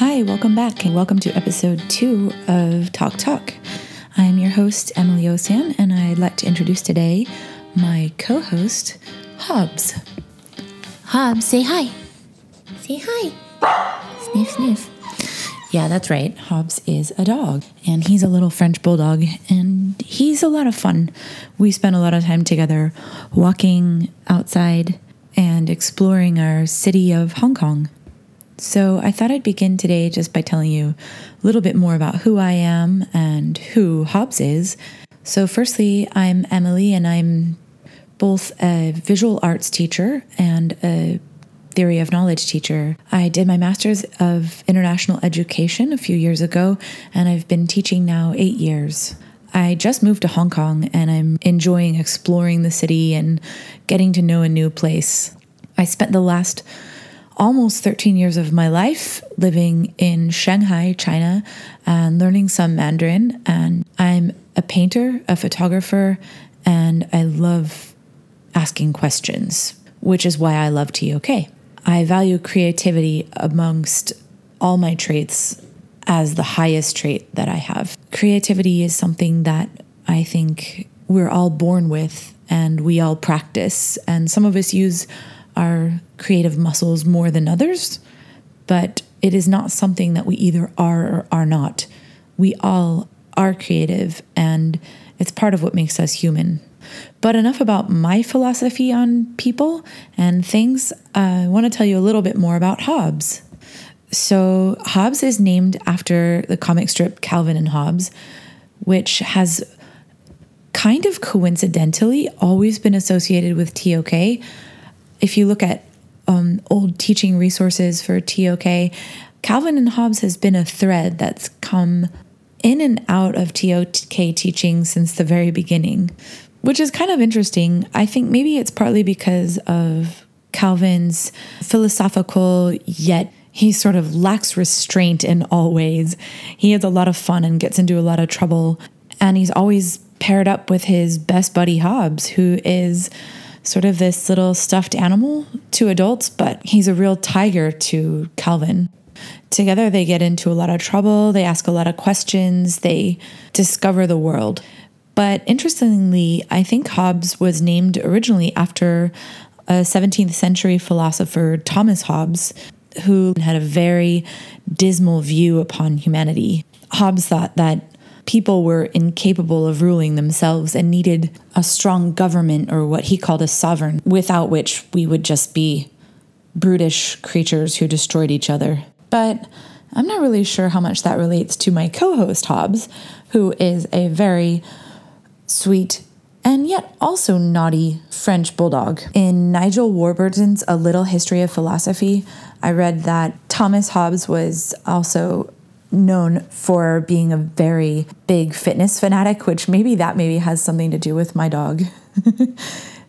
Hi, welcome back, and welcome to episode two of TOK Talk. I'm your host, Emily Osan, and I'd like to introduce today my co host, Hobbs. Hobbs, say hi. Say hi. Sniff, sniff. Yeah, that's right. Hobbs is a dog, and he's a little French bulldog, and he's a lot of fun. We spend a lot of time together walking outside and exploring our city of Hong Kong. So I thought I'd begin today just by telling you a little bit more about who I am and who Hobbs is. So, firstly, I'm Emily, and I'm both a visual arts teacher and a theory of knowledge teacher. I did my master's of international education a few years ago, and I've been teaching now eight years. I just moved to Hong Kong and I'm enjoying exploring the city and getting to know a new place. I spent the last almost 13 years of my life living in Shanghai, China, and learning some Mandarin. And I'm a painter, a photographer, and I love asking questions, which is why I love TOK. I value creativity amongst all my traits as the highest trait that I have. Creativity is something that I think we're all born with and we all practice. And some of us use our creative muscles more than others, but it is not something that we either are or are not. We all are creative, and it's part of what makes us human. But enough about my philosophy on people and things. I want to tell you a little bit more about Hobbes. So, Hobbes is named after the comic strip Calvin and Hobbes, which has kind of coincidentally always been associated with TOK. If you look at um, old teaching resources for TOK, Calvin and Hobbes has been a thread that's come in and out of TOK teaching since the very beginning which is kind of interesting. I think maybe it's partly because of Calvin's philosophical yet he sort of lacks restraint in all ways. He has a lot of fun and gets into a lot of trouble. And he's always paired up with his best buddy Hobbes, who is sort of this little stuffed animal to adults, but he's a real tiger to Calvin. Together, they get into a lot of trouble, they ask a lot of questions, they discover the world. But interestingly, I think Hobbes was named originally after a 17th century philosopher, Thomas Hobbes, who had a very dismal view upon humanity. Hobbes thought that people were incapable of ruling themselves and needed a strong government or what he called a sovereign, without which we would just be brutish creatures who destroyed each other. But I'm not really sure how much that relates to my co host, Hobbes, who is a very sweet, and yet also naughty French bulldog. In Nigel Warburton's A Little History of Philosophy, I read that Thomas Hobbes was also known for being a very big fitness fanatic, which maybe that maybe has something to do with my dog.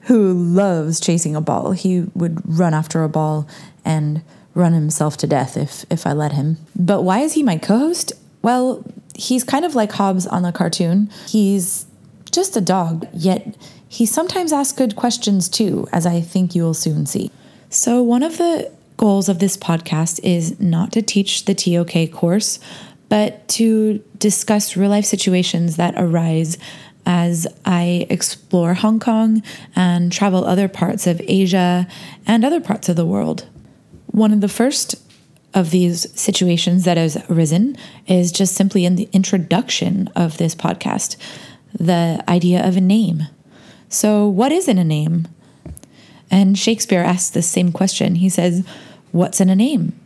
who loves chasing a ball. He would run after a ball and run himself to death if if I let him. But why is he my co-host? Well, he's kind of like Hobbes on the cartoon. He's just a dog, yet he sometimes asks good questions too, as I think you'll soon see. So, one of the goals of this podcast is not to teach the TOK course, but to discuss real life situations that arise as I explore Hong Kong and travel other parts of Asia and other parts of the world. One of the first of these situations that has arisen is just simply in the introduction of this podcast the idea of a name. So, what is in a name? And Shakespeare asks the same question. He says, What's in a name?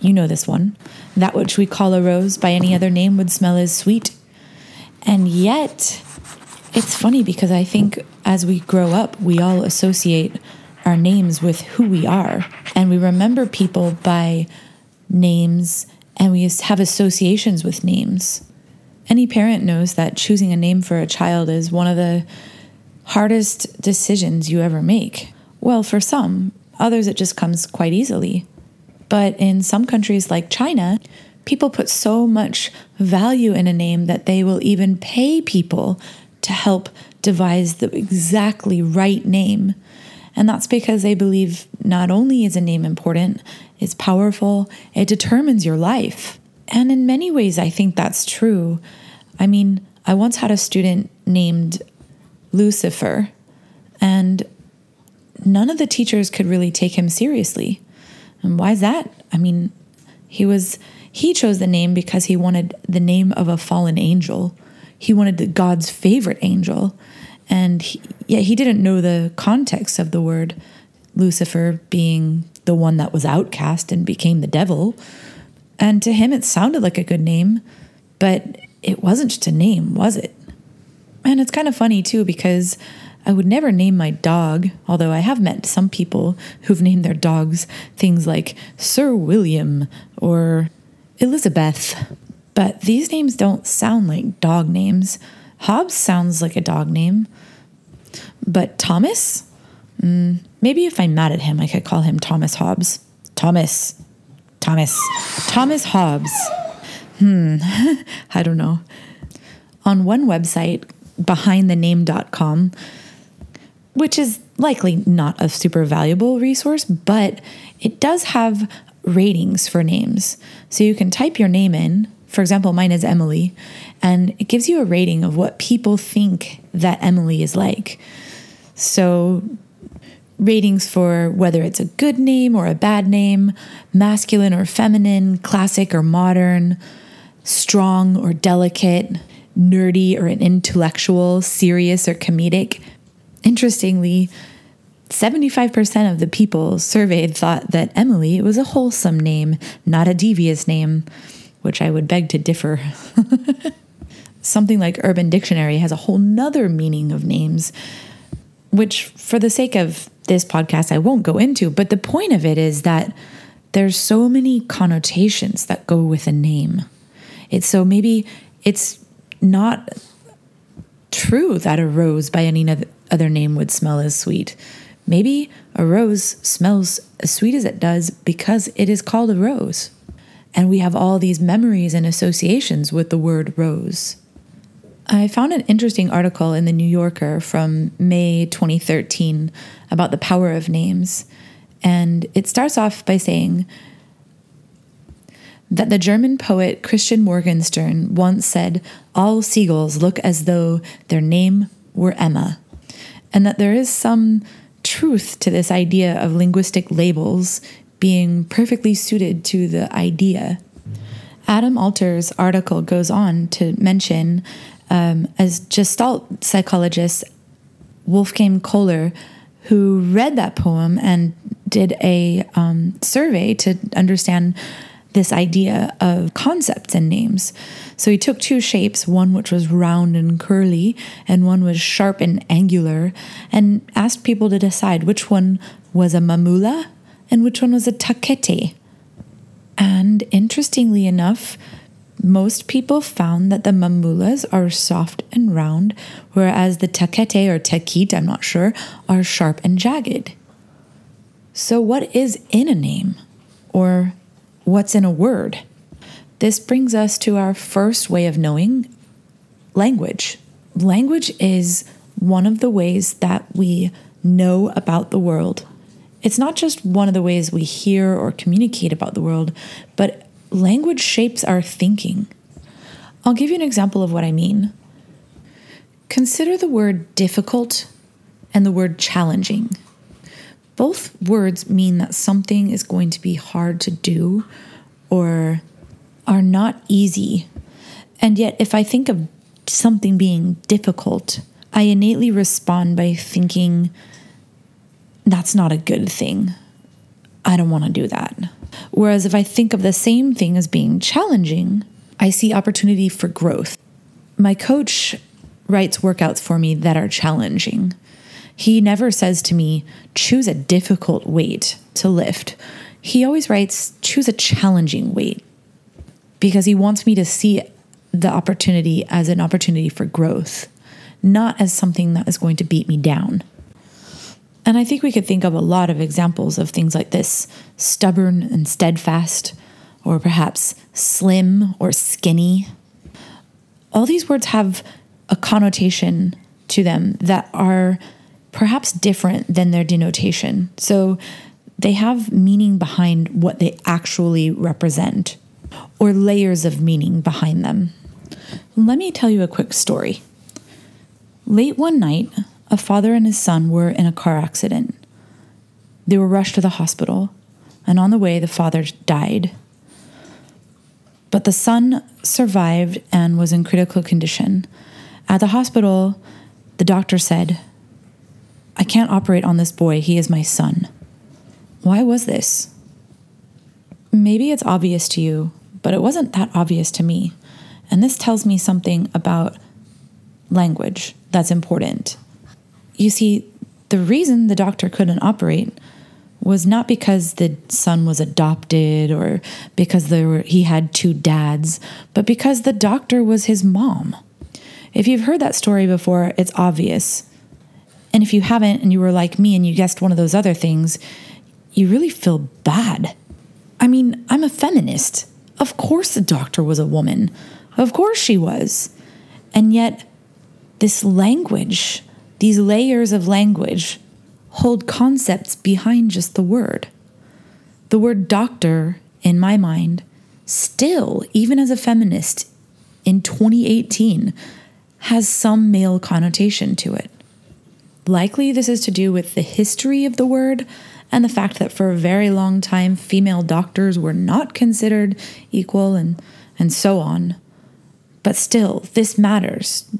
You know this one. That which we call a rose by any other name would smell as sweet. And yet, it's funny because I think as we grow up, we all associate our names with who we are. And we remember people by names and we have associations with names. Any parent knows that choosing a name for a child is one of the hardest decisions you ever make. Well, for some, others it just comes quite easily. But in some countries like China, people put so much value in a name that they will even pay people to help devise the exactly right name. And that's because they believe not only is a name important, it's powerful, it determines your life. And in many ways, I think that's true. I mean, I once had a student named Lucifer, and none of the teachers could really take him seriously. And why is that? I mean, he was he chose the name because he wanted the name of a fallen angel. He wanted God's favorite angel. And he, yet he didn't know the context of the word Lucifer being the one that was outcast and became the devil. And to him, it sounded like a good name, but it wasn't just a name, was it? And it's kind of funny too, because I would never name my dog, although I have met some people who've named their dogs things like Sir William or Elizabeth. But these names don't sound like dog names. Hobbs sounds like a dog name. But Thomas? Mm, maybe if I'm mad at him, I could call him Thomas Hobbes. Thomas. Thomas. Thomas Hobbes. Hmm. I don't know. On one website, behindthename.com, which is likely not a super valuable resource, but it does have ratings for names. So you can type your name in. For example, mine is Emily, and it gives you a rating of what people think that Emily is like. So, ratings for whether it's a good name or a bad name, masculine or feminine, classic or modern, strong or delicate, nerdy or an intellectual, serious or comedic. Interestingly, 75% of the people surveyed thought that Emily was a wholesome name, not a devious name, which I would beg to differ. Something like Urban Dictionary has a whole nother meaning of names, which, for the sake of this podcast, I won't go into. But the point of it is that there's so many connotations that go with a name. It's so maybe it's not true that a rose by any other name would smell as sweet. Maybe a rose smells as sweet as it does because it is called a rose. And we have all these memories and associations with the word rose. I found an interesting article in the New Yorker from May 2013 about the power of names. And it starts off by saying that the German poet Christian Morgenstern once said, All seagulls look as though their name were Emma. And that there is some truth to this idea of linguistic labels being perfectly suited to the idea. Adam Alter's article goes on to mention, um, as Gestalt psychologist Wolfgang Kohler, who read that poem and did a um, survey to understand this idea of concepts and names. So he took two shapes, one which was round and curly, and one was sharp and angular, and asked people to decide which one was a mamula and which one was a takete. And interestingly enough, most people found that the mamulas are soft and round, whereas the takete or takit, I'm not sure, are sharp and jagged. So, what is in a name? Or what's in a word. This brings us to our first way of knowing language. Language is one of the ways that we know about the world. It's not just one of the ways we hear or communicate about the world, but language shapes our thinking. I'll give you an example of what I mean. Consider the word difficult and the word challenging. Both words mean that something is going to be hard to do or are not easy. And yet, if I think of something being difficult, I innately respond by thinking, that's not a good thing. I don't want to do that. Whereas if I think of the same thing as being challenging, I see opportunity for growth. My coach writes workouts for me that are challenging. He never says to me, choose a difficult weight to lift. He always writes, choose a challenging weight because he wants me to see the opportunity as an opportunity for growth, not as something that is going to beat me down. And I think we could think of a lot of examples of things like this stubborn and steadfast, or perhaps slim or skinny. All these words have a connotation to them that are perhaps different than their denotation. So they have meaning behind what they actually represent, or layers of meaning behind them. Let me tell you a quick story. Late one night, a father and his son were in a car accident. They were rushed to the hospital, and on the way, the father died. But the son survived and was in critical condition. At the hospital, the doctor said, I can't operate on this boy. He is my son. Why was this? Maybe it's obvious to you, but it wasn't that obvious to me. And this tells me something about language that's important. You see, the reason the doctor couldn't operate was not because the son was adopted or because there were, he had two dads, but because the doctor was his mom. If you've heard that story before, it's obvious. And if you haven't and you were like me and you guessed one of those other things, you really feel bad. I mean, I'm a feminist. Of course, the doctor was a woman. Of course, she was. And yet, this language, these layers of language, hold concepts behind just the word. The word doctor, in my mind, still, even as a feminist in 2018, has some male connotation to it. Likely, this is to do with the history of the word and the fact that for a very long time, female doctors were not considered equal and, and so on. But still, this matters.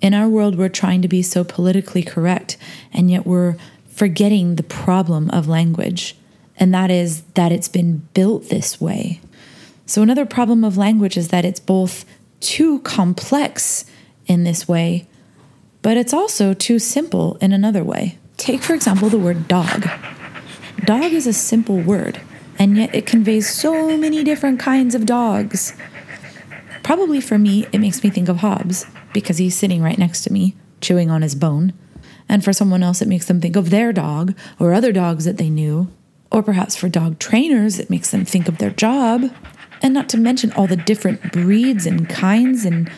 In our world, we're trying to be so politically correct, and yet we're forgetting the problem of language, and that is that it's been built this way. So, another problem of language is that it's both too complex in this way, but it's also too simple in another way. Take, for example, the word dog. Dog is a simple word, and yet it conveys so many different kinds of dogs. Probably for me, it makes me think of Hobbes because he's sitting right next to me, chewing on his bone. And for someone else, it makes them think of their dog or other dogs that they knew. Or perhaps for dog trainers, it makes them think of their job. And not to mention all the different breeds and kinds. And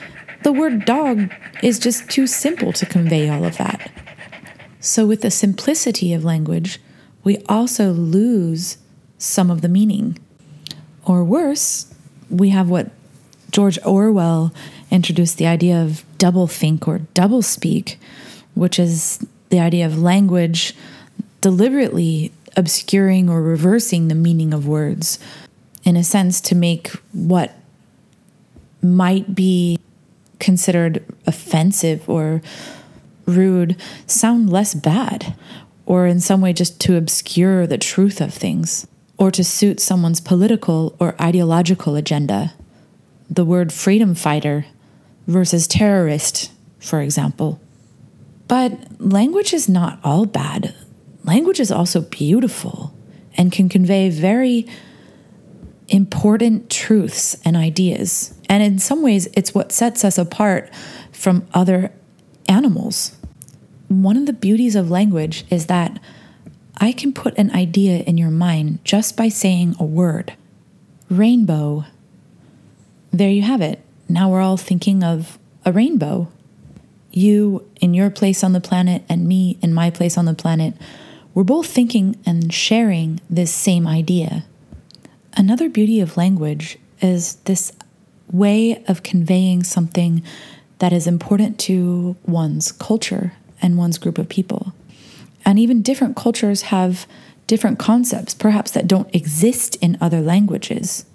the word dog is just too simple to convey all of that. So, with the simplicity of language, we also lose some of the meaning. Or worse, we have what George Orwell introduced the idea of double think or double speak, which is the idea of language deliberately obscuring or reversing the meaning of words, in a sense, to make what might be considered offensive or rude sound less bad, or in some way just to obscure the truth of things, or to suit someone's political or ideological agenda. The word freedom fighter versus terrorist, for example. But language is not all bad. Language is also beautiful and can convey very important truths and ideas. And in some ways, it's what sets us apart from other animals. One of the beauties of language is that I can put an idea in your mind just by saying a word rainbow. There you have it. Now we're all thinking of a rainbow. You in your place on the planet, and me in my place on the planet, we're both thinking and sharing this same idea. Another beauty of language is this way of conveying something that is important to one's culture and one's group of people. And even different cultures have different concepts, perhaps that don't exist in other languages.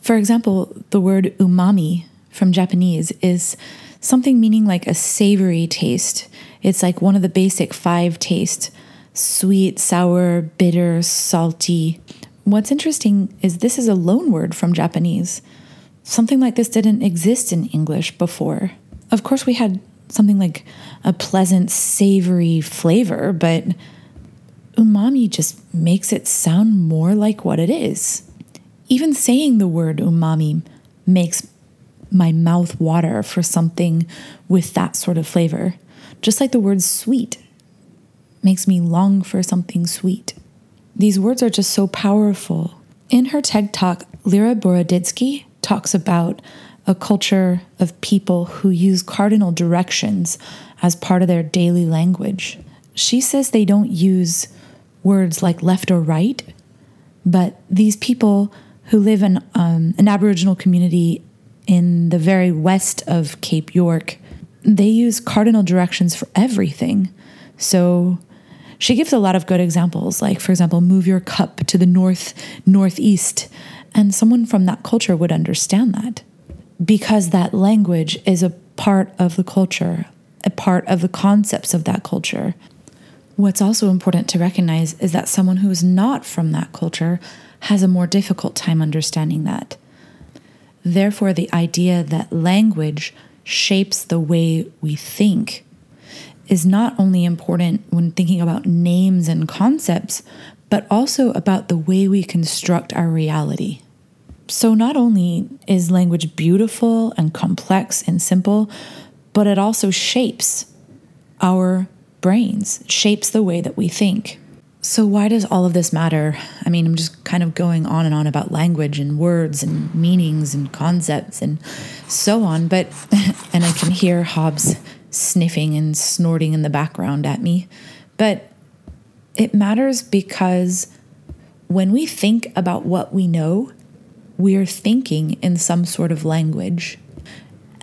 For example, the word umami from Japanese is something meaning like a savory taste. It's like one of the basic five tastes sweet, sour, bitter, salty. What's interesting is this is a loan word from Japanese. Something like this didn't exist in English before. Of course, we had something like a pleasant, savory flavor, but umami just makes it sound more like what it is. Even saying the word umami makes my mouth water for something with that sort of flavor. Just like the word sweet makes me long for something sweet. These words are just so powerful. In her TED talk, Lera Boroditsky talks about a culture of people who use cardinal directions as part of their daily language. She says they don't use words like left or right, but these people who live in um, an Aboriginal community in the very west of Cape York, they use cardinal directions for everything. So she gives a lot of good examples, like, for example, move your cup to the north, northeast. And someone from that culture would understand that because that language is a part of the culture, a part of the concepts of that culture. What's also important to recognize is that someone who is not from that culture has a more difficult time understanding that. Therefore, the idea that language shapes the way we think is not only important when thinking about names and concepts, but also about the way we construct our reality. So, not only is language beautiful and complex and simple, but it also shapes our brains, shapes the way that we think. So, why does all of this matter? I mean, I'm just kind of going on and on about language and words and meanings and concepts and so on, but, and I can hear Hobbes sniffing and snorting in the background at me. But it matters because when we think about what we know, we're thinking in some sort of language.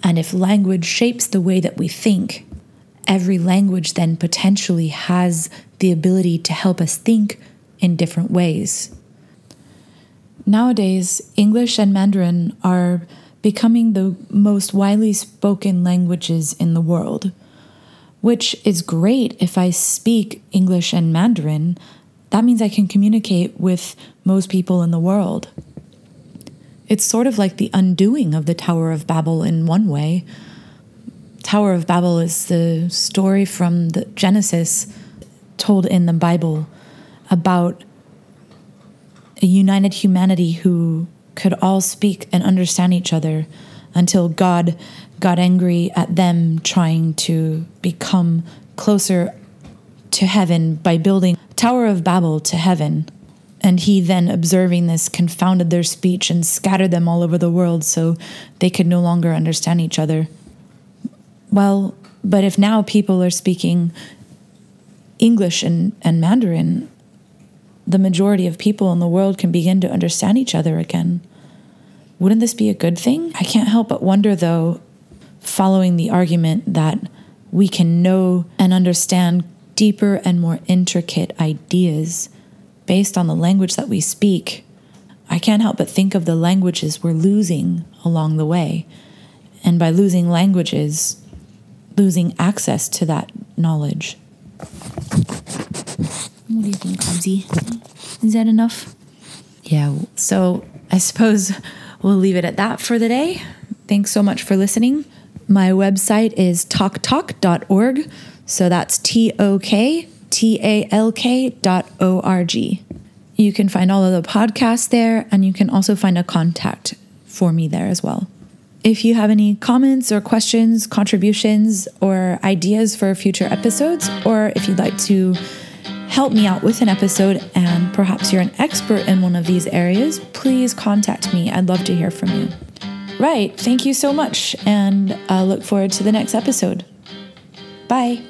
And if language shapes the way that we think, every language then potentially has the ability to help us think in different ways. Nowadays, English and Mandarin are becoming the most widely spoken languages in the world, which is great if I speak English and Mandarin. That means I can communicate with most people in the world. It's sort of like the undoing of the Tower of Babel in one way. Tower of Babel is the story from the Genesis told in the Bible about a united humanity who could all speak and understand each other until God got angry at them trying to become closer to heaven by building Tower of Babel to heaven. And he then, observing this, confounded their speech and scattered them all over the world so they could no longer understand each other. Well, but if now people are speaking English and, and Mandarin, the majority of people in the world can begin to understand each other again. Wouldn't this be a good thing? I can't help but wonder, though, following the argument that we can know and understand deeper and more intricate ideas based on the language that we speak, I can't help but think of the languages we're losing along the way. And by losing languages, losing access to that knowledge. What do you think, Hobbsy? Is that enough? Yeah, so I suppose we'll leave it at that for the day. Thanks so much for listening. My website is toktalk.org. So that's T O K T A L K dot O R G. You can find all of the podcasts there, and you can also find a contact for me there as well. If you have any comments or questions, contributions, or ideas for future episodes, or if you'd like to help me out with an episode and perhaps you're an expert in one of these areas, please contact me. I'd love to hear from you. Right. Thank you so much, and I look forward to the next episode. Bye.